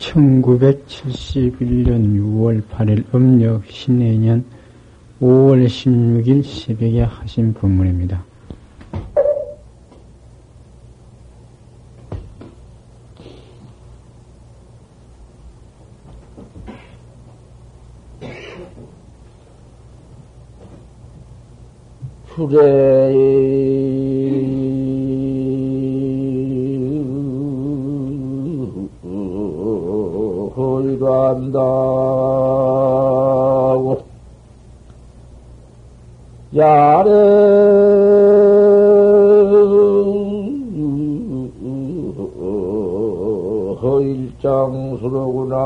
1971년 6월 8일 음력 신해년 5월 16일 새벽에 하신 법문입니다. 불에 허일장수로구나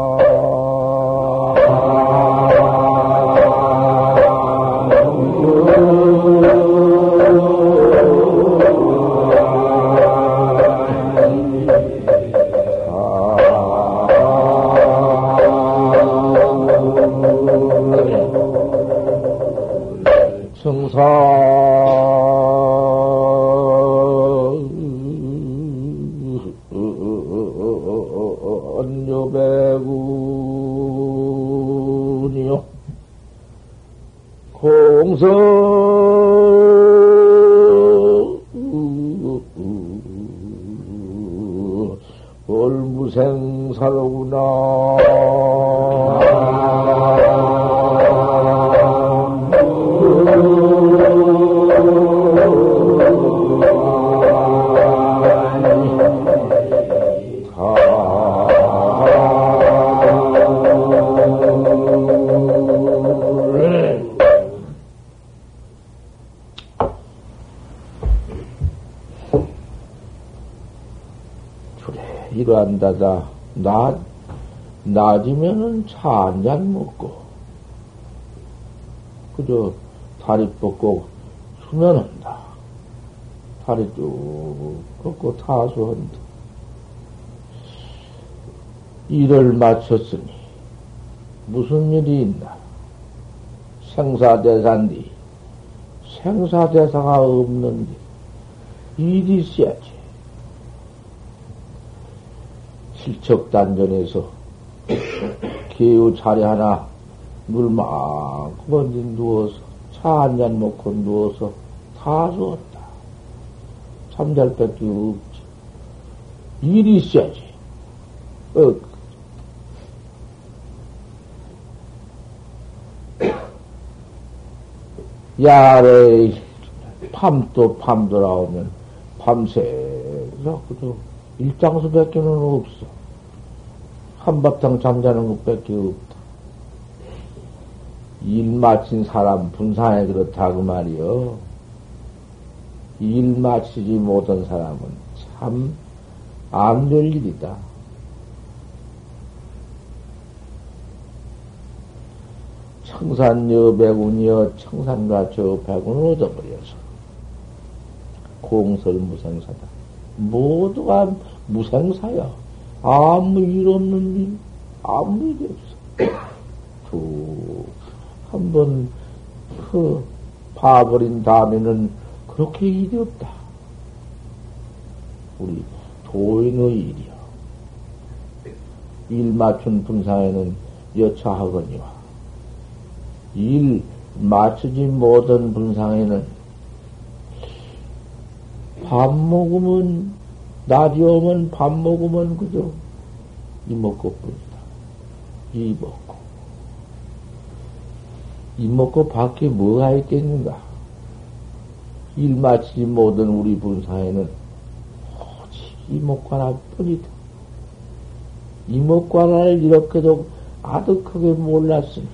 이러 한다다. 낮, 낮이면은 차 한 잔 먹고, 그저 다리 뻗고 수면한다. 다리 쭉 뻗고 타수한다. 일을 마쳤으니, 무슨 일이 있나? 생사대사인데, 생사대사가 없는데, 일이 있어야지. 칠척단전에서 개우 자리 하나 물 많고 누워서 차 한 잔 먹고 누워서 다 주었다. 잠잘 밖에 없지. 일이 있어야지. 어. 야래 밤도 밤 돌아오면 밤새서 그저 일장수밖에는 없어. 한바탕 잠자는 것밖에 없다. 일 마친 사람 분산에 그렇다 그 말이요. 일 마치지 못한 사람은 참안될 일이다. 청산여 백운이여 청산과 저 백운을 얻어버려서 공설무생사다. 모두가 무생사야. 아무 일 없는 일, 아무 일이 없어. 툭, 한 번, 그, 봐버린 다음에는 그렇게 일이 없다. 우리 도인의 일이야. 일 맞춘 분상에는 여차하거니와, 일 맞추지 못한 분상에는 밥 먹으면 낮이 오면 밥 먹으면 그저 이먹고 뿐이다. 이 먹고. 이 먹고 밖에 뭐가 있겠는가? 일 마치지 못한 우리 분사에는 오직 이 먹고 하나 뿐이다. 이 먹고 하나를 이렇게도 아득하게 몰랐으니,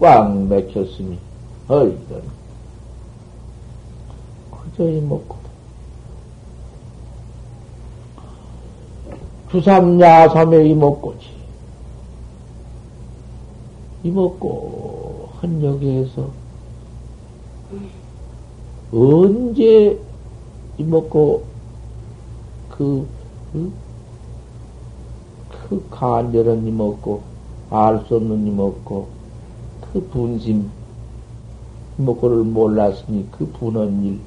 꽉 맥혔으니, 어이든, 그저 이 먹고. 주삼야삼의 이목고지. 이목고 한여기에서 언제 이목고 그, 그, 그 간절한 이목고 알 수 없는 이목고 그 분심 이목고를 몰랐으니 그 분한 일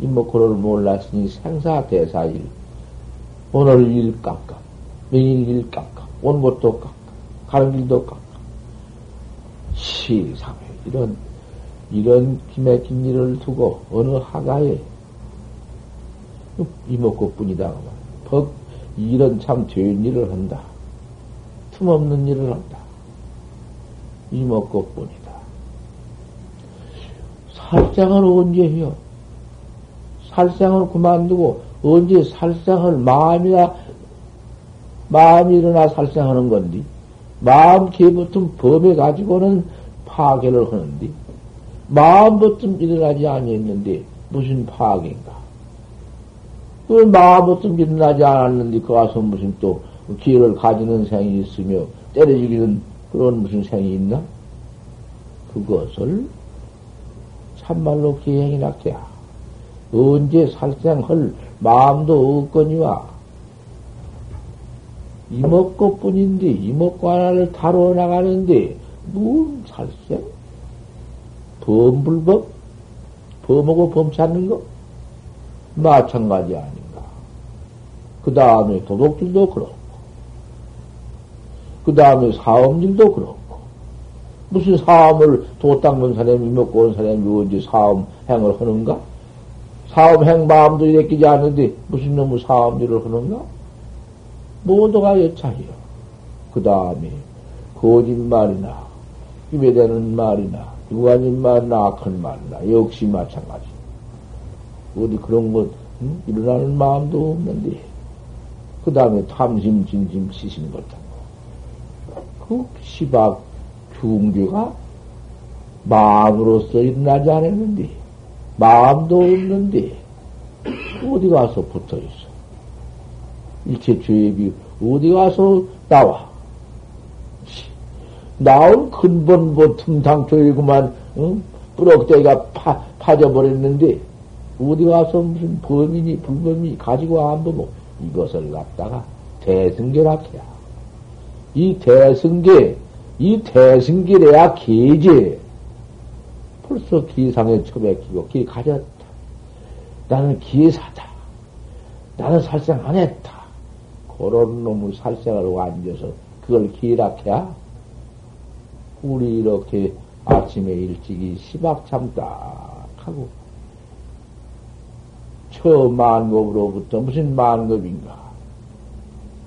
이목고를 몰랐으니 생사대사일 오늘 일 깜깜 매일 깎아. 온 것도 깎아. 가는 길도 깎아. 시상에 이런, 이런 기맥힌 일을 두고 어느 하가에 이먹고 뿐이다. 법, 이런 참 되는 일을 한다. 틈없는 일을 한다. 이먹고 뿐이다. 살생을 언제 해요? 살생을 그만두고 언제 살생을 마음이나 마음이 일어나 살생하는 건디 마음 개부터 범해 가지고는 파괴를 하는데 마음부터 일어나지 아니했는데 무슨 파괴인가? 그 마음부터 일어나지 않았는데 그 와서 무슨 또 기회를 가지는 생이 있으며 때려 죽이는 그런 무슨 생이 있나? 그것을 참말로 기행이 낙해야. 언제 살생할 마음도 없거니와 이먹고 뿐인데 이먹고 하나를 다루어 나가는데 뭔 살생? 범불법? 범하고 범 찾는 거? 마찬가지 아닌가. 그 다음에 도덕질도 그렇고, 그 다음에 사업질도 그렇고, 무슨 사업을 도 닦는 사람이 먹고 온 사람이 언제 사업 행을 하는가? 사업 행 마음도 이랬끼지 않는데 무슨 놈의 사업일을 하는가? 모두가 여차해요. 그 다음에 거짓말이나 힘에 대는 말이나 유관인 말이나 악한 말이나 역시 마찬가지. 어디 그런 것 응? 일어나는 마음도 없는데 그 다음에 탐심 진심 치심 같은 거. 그 시박 중죄가 마음으로서 일어나지 않았는데, 마음도 없는데, 어디 가서 붙어 있어? 일체 죄업이 어디 가서 나와? 나온 근본 뭐 틈탕초이구만, 응? 뿌럭대가 파, 파져버렸는데, 어디 가서 무슨 범인이, 불범이 가지고 안 보고, 이것을 갖다가 대승계라해야. 이 대승계, 이 대승길에야 계제. 벌써 기상에 처박히고 기 가졌다. 나는 기사다. 나는 살생 안 했다. 그런 놈의 살생하고 앉아서 그걸 기락해야 우리 이렇게 아침에 일찍이 시박참 딱 하고 처 만급으로부터 무슨 만급인가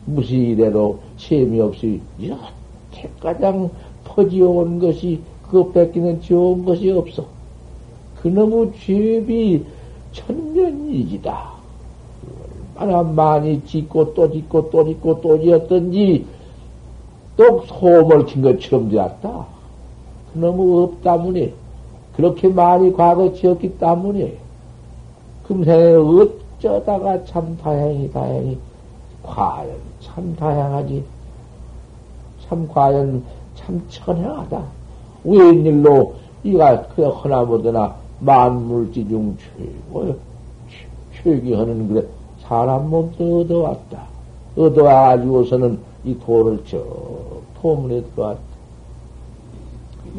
무시이대로 재미없이 이렇게 가장 퍼지어온 것이 그것 뺏기는 좋은 것이 없어. 그놈의 죄비 천년이지다. 얼마나 많이 짓고 또 짓고 또 짓고 또 지었던지 또 소음을 킨 것처럼 되었다. 그놈의 업 때문에 그렇게 많이 과거 지었기 때문에 금생에 어쩌다가 참 다행히 다행히 과연 참 다양하지. 참 과연 참 천행하다. 웬일로 이가 그 허나보다나 만물지 중 최고 최기하는 그래 사람 몸도 얻어왔다. 얻어와가지고서는 이 도를 저 토문에 들어왔다.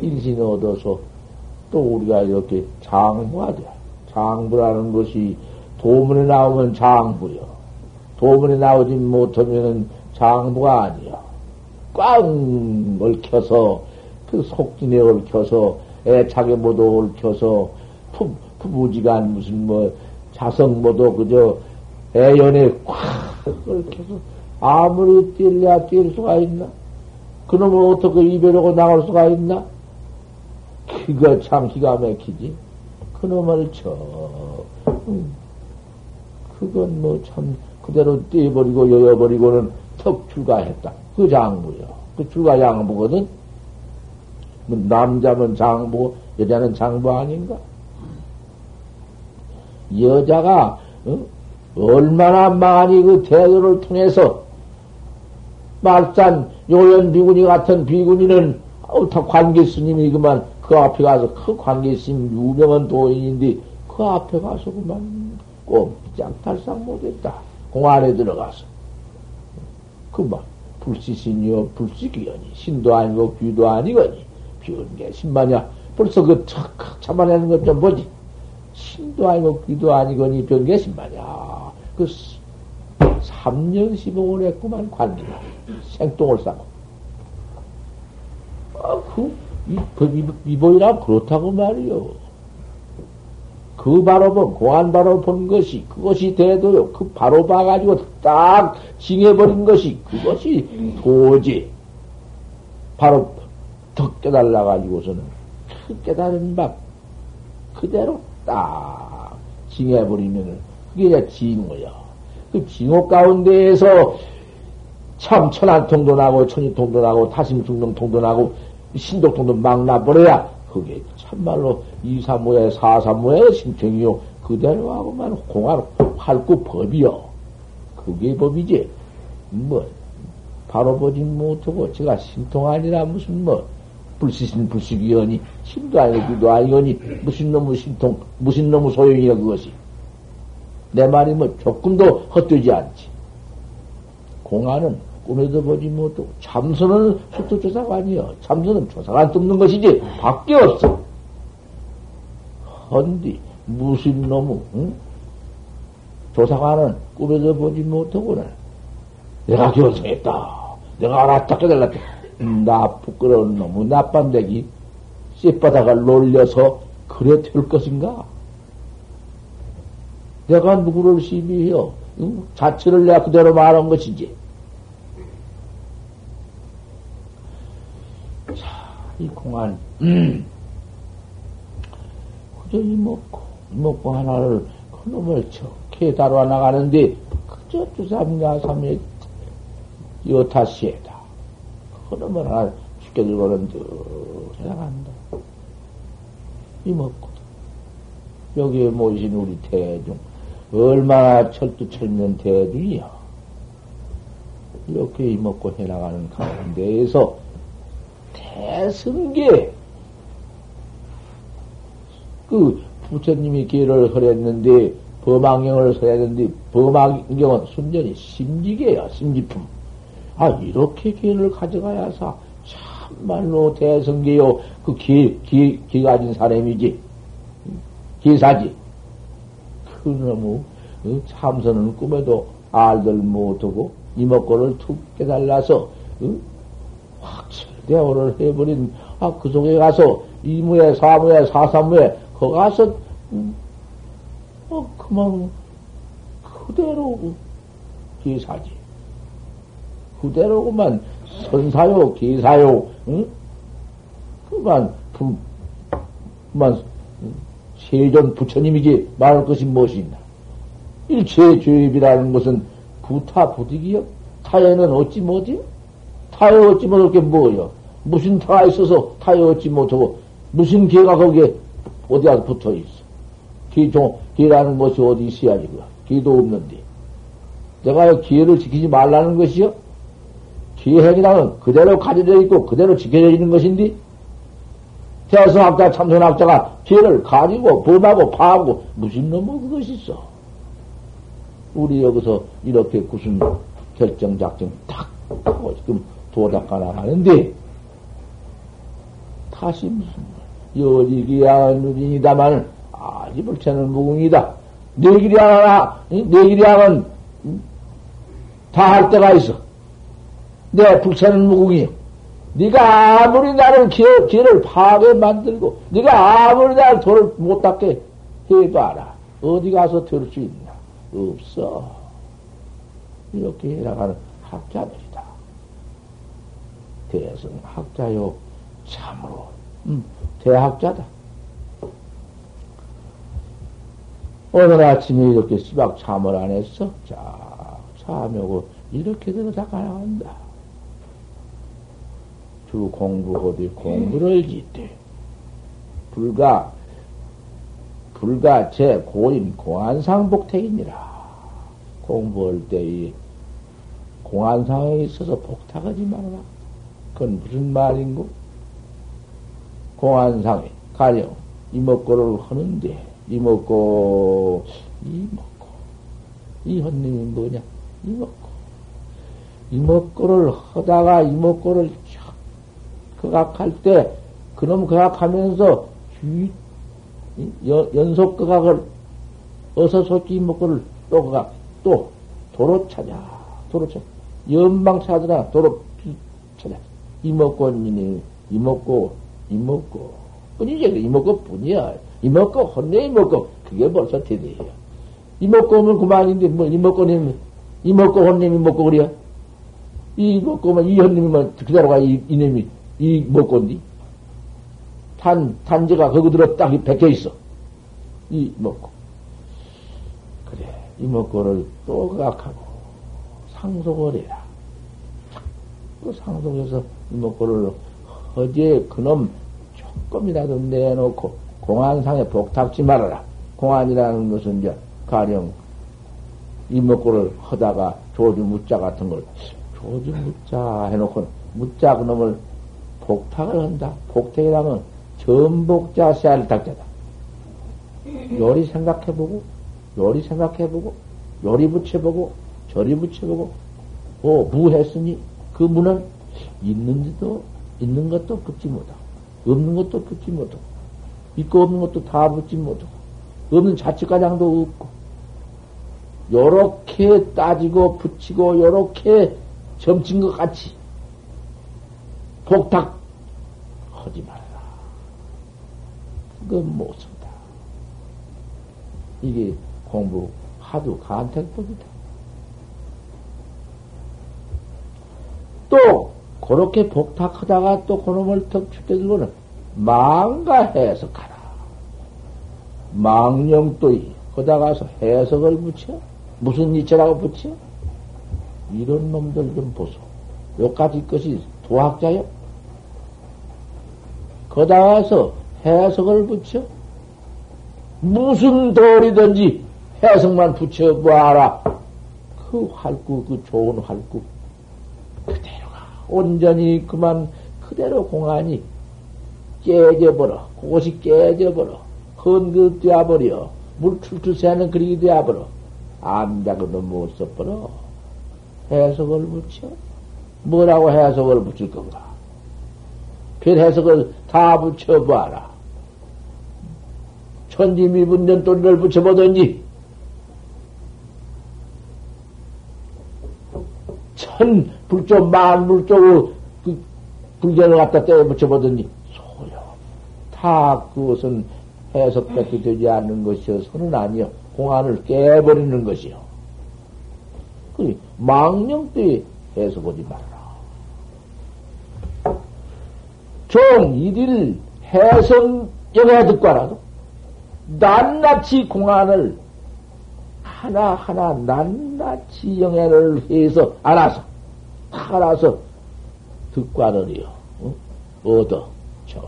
일신 얻어서 또 우리가 이렇게 장부하자. 장부라는 것이 도문에 나오면 장부요. 도문에 나오지 못하면은 장부가 아니야. 꽝 얽혀서 그 속진에 얽혀서 애착에 모두 얽혀서 푸, 부부지간 무슨 뭐 자성 모두 그저 애연에 꽉 얽혀서 아무리 뛸래야 뛸 수가 있나? 그놈을 어떻게 이별하고 나갈 수가 있나? 그거 참 기가 막히지. 그놈을 저, 음, 그건 뭐 참 그대로 떼버리고 여여버리고는 턱 출가했다. 그 장부요. 그 출가 장부거든. 뭐 남자면 장부, 여자는 장부 아닌가? 여자가 어? 얼마나 많이 그 대도를 통해서 말산 요연 비구니 같은 비구니는 다 관계 스님이 그만 그 앞에 가서 그 관계 스님 유명한 도인인데 그 앞에 가서 그만 꼼짝 달싹 못했다. 공안에 들어가서 그만 불시신이요, 불시귀연이. 신도 아니고 귀도 아니거니. 비운 게 신마냐. 벌써 그 척, 참아내는 것 좀 보지. 신도 아니고 귀도 아니거니 변계 신마냐. 그, 3년 15월 했구만, 관계가. 생똥을 싸고. 아, 그, 이, 그, 이보이라 그렇다고 말이요. 그 바로 본, 공안 바로 본 것이, 그것이 돼도요, 그 바로 봐가지고 딱 징해버린 것이, 그것이 도지. 바로 더 깨달아가지고서는 그 깨달은 바 그대로 딱 징해버리면은 그게 이제 징후야. 그 징후 가운데에서 참 천안통도 나고 천이통도 나고 타심중동통도 나고 신독통도 막 나버려야 그게 참말로 이삼모에 사삼모의 심청이요. 그대로 하고만 공할 활구 법이요 그게 법이지. 뭐 바로 보지 못하고 제가 신통 아니라 무슨 뭐 불시신 불식이언니 힘도 아니고 기도 아니거니 무슨 놈의 신통 무슨 놈의 소용이야 그것이? 내 말이 뭐 조금도 헛되지 않지. 공안은 꿈에도 보지 못하고 참선은 속도 조사가 아니여. 참선은 조사가 뚫는 것이지. 밖에 없어. 헌디 무슨 놈의 응? 조사관은 꿈에도 보지 못하고는 내가 견성했다. 내가 알았다. 깨달았다. 나 부끄러운 놈의 나빤데기 씨바닥을 놀려서 그래 될 것인가? 내가 누구를 시비해요? 응? 자체를 내가 그대로 말한 것이지. 자, 이 공안, 음. 그저 이먹고, 이먹고 하나를 그놈을 척해 다뤄 나가는데, 그저 주삼야 삼일 여타시에다. 그놈을 하나 죽게 들고는 늘 해나간다. 이먹고 여기에 모신 우리 대중, 얼마나 철두철면 대중이야. 이렇게 이먹고 해나가는 가운데에서 대승계, 그 부처님이 기회를 허했는데, 범안경을 서했는데, 범안경은 순전히 심지계야, 심지품. 아, 이렇게 기회를 가져가야 사 참말로 대성계요. 그 기, 기, 기 가진 사람이지. 기사지. 그 너무 어, 참선은 꿈에도 알들 못하고 이목구를 툭 깨달라서 어? 확철대오를 해버린 아, 그 속에 가서 이무에 사무에 사사무에 거 가서 음, 어, 그만 그대로 기사지. 그대로구만 선사요, 기사요, 응? 그만, 그, 그만, 세존 부처님이지 말할 것이 무엇이 있나. 일체 죄입이라는 것은 부타 부득이요? 타에는 어찌 못이요? 타에 어찌 못할 게 뭐요? 무슨 타가 있어서 타에 어찌 못하고, 무슨 개가 거기에 어디 가서 붙어 있어? 기종, 기라는 것이 어디 있어야지, 그 기도 없는데. 내가 기회를 지키지 말라는 것이요? 기행이라는 그대로 가져져 있고 그대로 지켜져 있는 것인데 대성학자 참선학자가 기회를 가지고 범하고 파하고 무슨 놈의 그것이 있어. 우리 여기서 이렇게 무슨 결정 작정 딱 하고 지금 도닦아 나가는데 다시 무슨 여지기야 누진이다만 아지 불체는 무궁이다. 내 길이 하나 내 길이 하나는 다할 때가 있어. 내 북새는 무궁이요. 네가 아무리 나를 길, 길을 파게 만들고, 네가 아무리 나를 돌을 못 닦게 해봐라. 어디 가서 들 수 있나? 없어. 이렇게 해나가는 학자들이다. 대성 학자요, 참으로, 음, 대학자다. 오늘 아침에 이렇게 시박 참을 안 했어? 자, 참여고, 이렇게 되고 다 가나간다. 주 공부하되 공부를 짓되 불가 불가 제 고인 공안상복택이니라 공부할 때 이 공안상에 있어서 복탁하지 말아라. 그건 무슨 말인고? 공안상에 가령 이먹고를 하는데 이먹고 이먹고 이 헌님이 뭐냐? 이먹고 이먹고를 하다가 이먹고를 극악할 때 그놈 극악하면서 연속 극악을 어서 솔직히 먹고를 또 극악 또 도로 찾아. 도로 찾아. 연방 찾으나 도로 찾아. 이먹고, 이먹고, 이먹고. 뿐이지. 이먹고 뿐이야. 이먹고, 혼내 이먹고. 그게 벌써 대대예요. 이먹고 오면 그만인데, 뭐, 이먹고는, 이먹고 혼내이 먹고 그래요? 이 먹고면 이 현님이면 그대로 가 이, 이놈이, 이 먹고인데. 단, 단지가 거기 들어 딱 박혀 있어. 이 먹고. 그래, 이 먹고를 또 각하고 상속을 해라. 그 상속해서 이 먹고를 허지에 그놈 조금이라도 내놓고 공안상에 복탁지 말아라. 공안이라는 것은 이제 가령 이 먹고를 하다가 조주 묻자 같은 걸 조주 묻자 해놓고 묻자 그놈을 복탁을 한다. 복탁이라면 전복자 씨알 탁자다. 요리 생각해보고, 요리 생각해보고, 요리 붙여보고, 저리 붙여보고, 오, 무했으니 그 무는 있는데도, 있는 것도 붙지 못하고, 없는 것도 붙지 못하고, 있고 없는 것도 다 붙지 못하고, 없는 자칫가장도 없고, 요렇게 따지고 붙이고, 요렇게 점친 것 같이, 복탁 하지 말아라. 그건 못 쓴다. 이게 공부 하도 간택법이다. 또 그렇게 복탁하다가 또 그놈을 턱 죽여들고는 망가 해석하라. 망령도이 거다 가서 해석을 붙여? 무슨 이체라고 붙여? 이런 놈들 좀 보소. 요까지 것이 도학자요? 거다 가서 해석을 붙여? 무슨 도리든지 해석만 붙여봐라. 그 활구, 그 좋은 활구. 그대로가 온전히 그만 그대로 공안이 깨져버려. 그것이 깨져버려. 헌그 되어버려. 물 출출 새는 그리기 되어버려. 암작은 못 써버려. 해석을 붙여? 뭐라고 해석을 붙일 건가? 별 해석을 다 붙여봐라. 천지 미분전 또리를 붙여보든지, 천 불조, 만 불조로 그 불견을 갖다 떼어 붙여보더니, 소요. 다 그것은 해석밖에 되지 않는 것이어서는 아니요. 공안을 깨버리는 것이요. 그 망령 때 해석하지 말아라. 종 이들 해석 영해 알아도 낱낱이 공안을 하나하나 낱낱이 영해를 해서 알아서 알아서 하느니요. 어? 얻어 저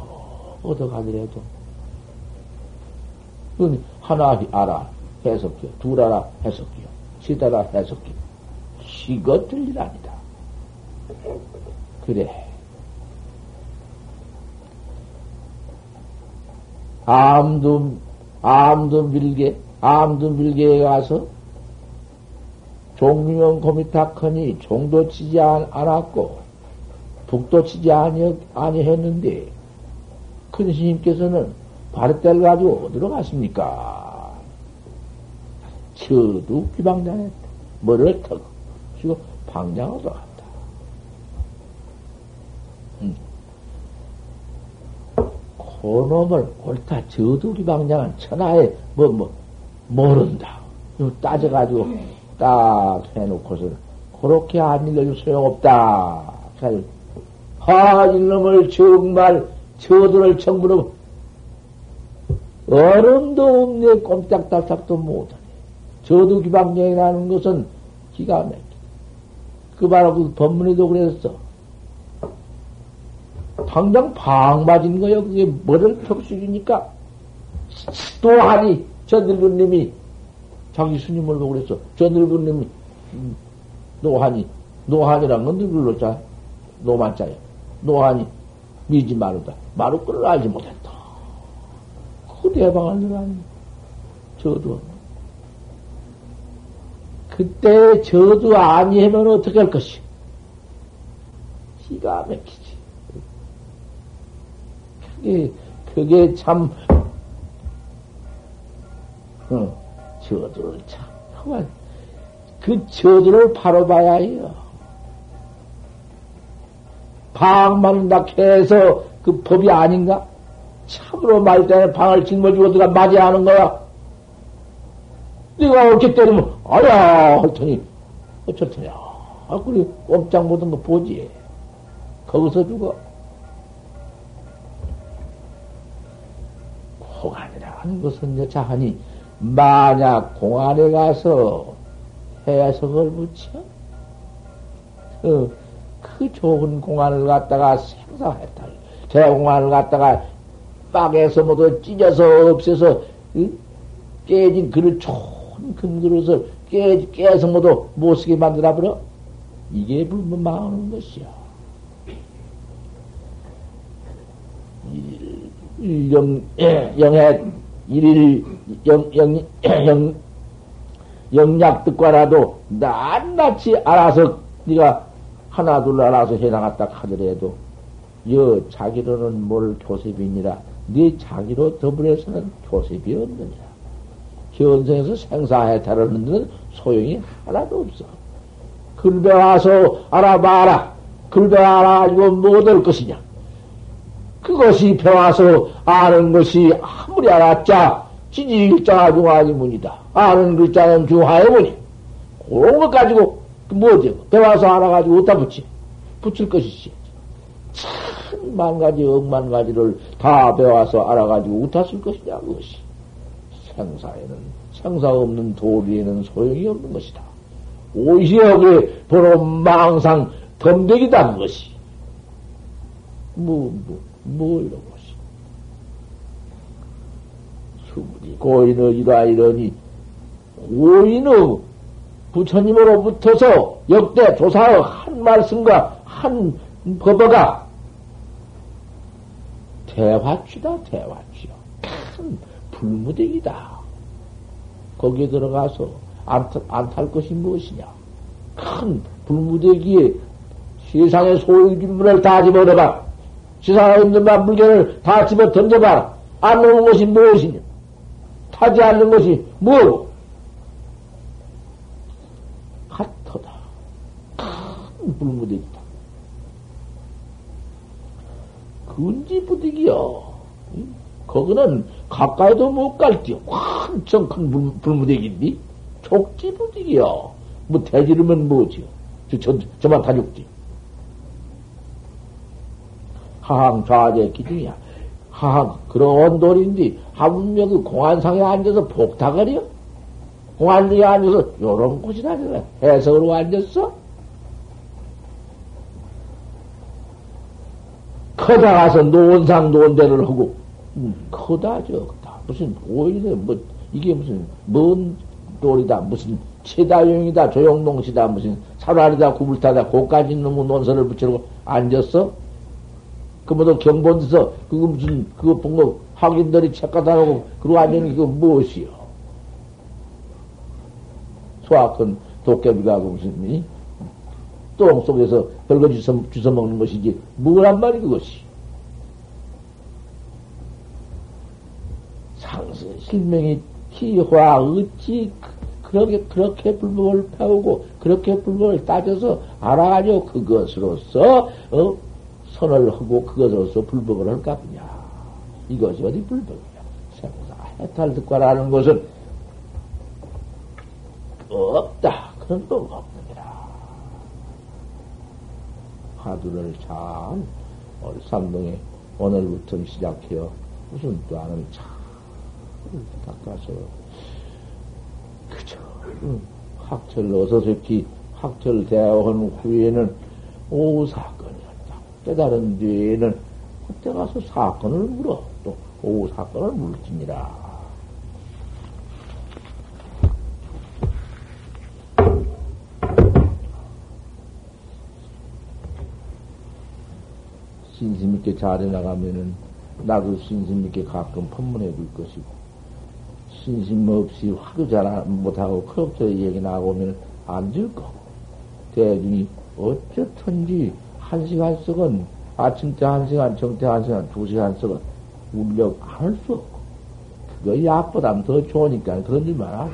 얻어 가더라도 하나 알아 해석기요 둘 알아 해석기요 셋 알아 해석기요 이것들 일 아니다. 그래. 암도, 암도 밀게, 암도 밀게에 가서 종류형 고미타커니 종도 치지 않았고, 북도 치지 아니, 아니 했는데, 큰 스님께서는 바르떼를 가지고 어디로 갔습니까? 저도 귀방장에 머리를 턱, 지고 방장으로 갔다. 그놈을 옳다 저두리 방장은 천하에 뭐, 뭐, 모른다. 따져가지고 딱 해놓고서 그렇게 안 일러도 소용없다. 하, 이놈을 정말 저들을 정부로 얼음도 없네 꼼짝달싹도 못하네. 저도 기방령이라는 것은 기가 막혀. 그 바로 그 법문에도 그랬어. 당장 방 맞은 거요. 그게 뭐를 턱수이니까 또하니 저 늙은 님이 자기 스님을 보고 그랬어. 저 늙은 님이 음, 노하니 노하니란 건 늙을로 자 노만자야. 노하니 미지 마루다. 마루거를 알지 못했다. 그 대방을 늘하니 저도 그때 저도 아니하면 어떻게 할 것이? 기가 막히지. 그게, 그게 참, 어, 저도를 참, 그 저들을 바로 봐야 해요. 방만 다 해서 그 법이 아닌가? 참으로 말 때는 방을 짊어지고 어디가 맞이하는 거야? 네가 어떻게 때리면, 아야! 할 테니, 어쩔 테냐? 아, 그래, 꼼짝 못한 거 보지. 거기서 죽어. 공안이라는 것은 여차하니, 만약 공안에 가서 해석을 붙여, 그, 그 좋은 공안을 갖다가 생사했다. 대공안을 갖다가 빵에서 모두 찢어서 없애서, 응? 깨진 그릇, 좋은 큰 그릇을 깨, 깨서 모두 못 쓰게 만들어버려? 이게 불면 망하는 것이야. 영, 영해, 일일, 영, 영, 영, 영약 듣과라도 낱낱이 알아서 네가 하나 둘 알아서 해나갔다 하더라도 여 자기로는 뭘 교습이니라. 네 자기로 더불어서는 교습이 없느니라. 현생에서 생사해탈하는 데는 소용이 하나도 없어. 글배 와서 알아봐라. 글배 알아가지고 뭐될 것이냐 그것이 배워서 아는 것이 아무리 알았자 지지일자 중하이문이다. 아는 글자는 중하이문이. 그런 것 가지고 뭐지? 배워서 알아가지고 어디다 붙이? 붙일 것이지. 천만 가지, 억만 가지를 다 배워서 알아가지고 어디다 쓸 것이냐, 그것이. 생사에는, 생사 없는 도리에는 소용이 없는 것이다. 오히려 그, 바로 망상 덤백이다, 그것이. 뭐, 뭐. 뭐 이런 것이. 수문이 고인의 이라 이러니 고인의 부처님으로부터서 역대 조사의 한 말씀과 한 법어가 대화취다 대화취요. 큰 불무대기다. 거기에 들어가서 안탈 것이 무엇이냐? 큰 불무대기에 세상의 소유 질문을 다 집어넣어봐. 지상에 있는 물건을 다 집어 던져봐라. 안 놓은 것이 무엇이냐? 타지 않는 것이 무엇? 핫터다. 큰 불무대기다. 근지 부득이여. 거기는 가까이도 못 갈띠요. 한청 큰 불, 불무대기인데? 족지 부득이여. 뭐 대지르면 뭐지요? 저, 저, 저만 다 죽지. 하항 좌제 기중이야. 하항 그런 돌인데 하물며 그 공안상에 앉아서 복탁을이요? 공안상에 앉아서 요런 곳이라 그래. 해석으로 앉았어? 커다 가서 노원상 노원대를 하고 음, 커다 저다 무슨 오히려 뭐 이게 무슨 먼 돌이다 무슨 최다용이다 조용동시다 무슨 사라리다 구불타다 고까지 놈의 논설을 붙여놓고 앉았어? 그 뭐도 경본에서 그거 무슨 그거 본거 확인들이 책 갖다 놓고 그러고 앉는 그거 무엇이요? 소악한 도깨비가 그 무슨 똥 속에서 벌거 주워, 주워 먹는 것이지 뭐란 말이 그것이? 상스 실명이 희화 어찌 그렇게 그렇게 불법을 배우고 그렇게 불법을 따져서 알아가지고 그것으로서 어? 선을 하고 그것으로서 불법을 할까 보냐. 이것이 어디 불법이야. 생사 해탈 득과라는 것은 없다. 그런 법 없느니라. 화두를 잘 삼동에 오늘부터 시작해요. 무슨 또 하는 참 닦아서 그저 학철 어서 좋기 학철 대화한 후에는 오후 사건 깨달은 뒤에는 그때 가서 사건을 물어. 또 오후 사건을 물지니라. 신심있게 잘해 나가면은 나도 신심있게 가끔 법문해 줄 것이고 신심 없이 화도 잘 못하고 그럭저럭 얘기 나오면 안 줄 거고 대중이 어쨌든지 한 시간 썩은 아침 때 한 시간, 정때 한 시간, 두 시간 썩은 울력 안할수 없고. 그거 약보다 더 좋으니까 그런 줄 말아.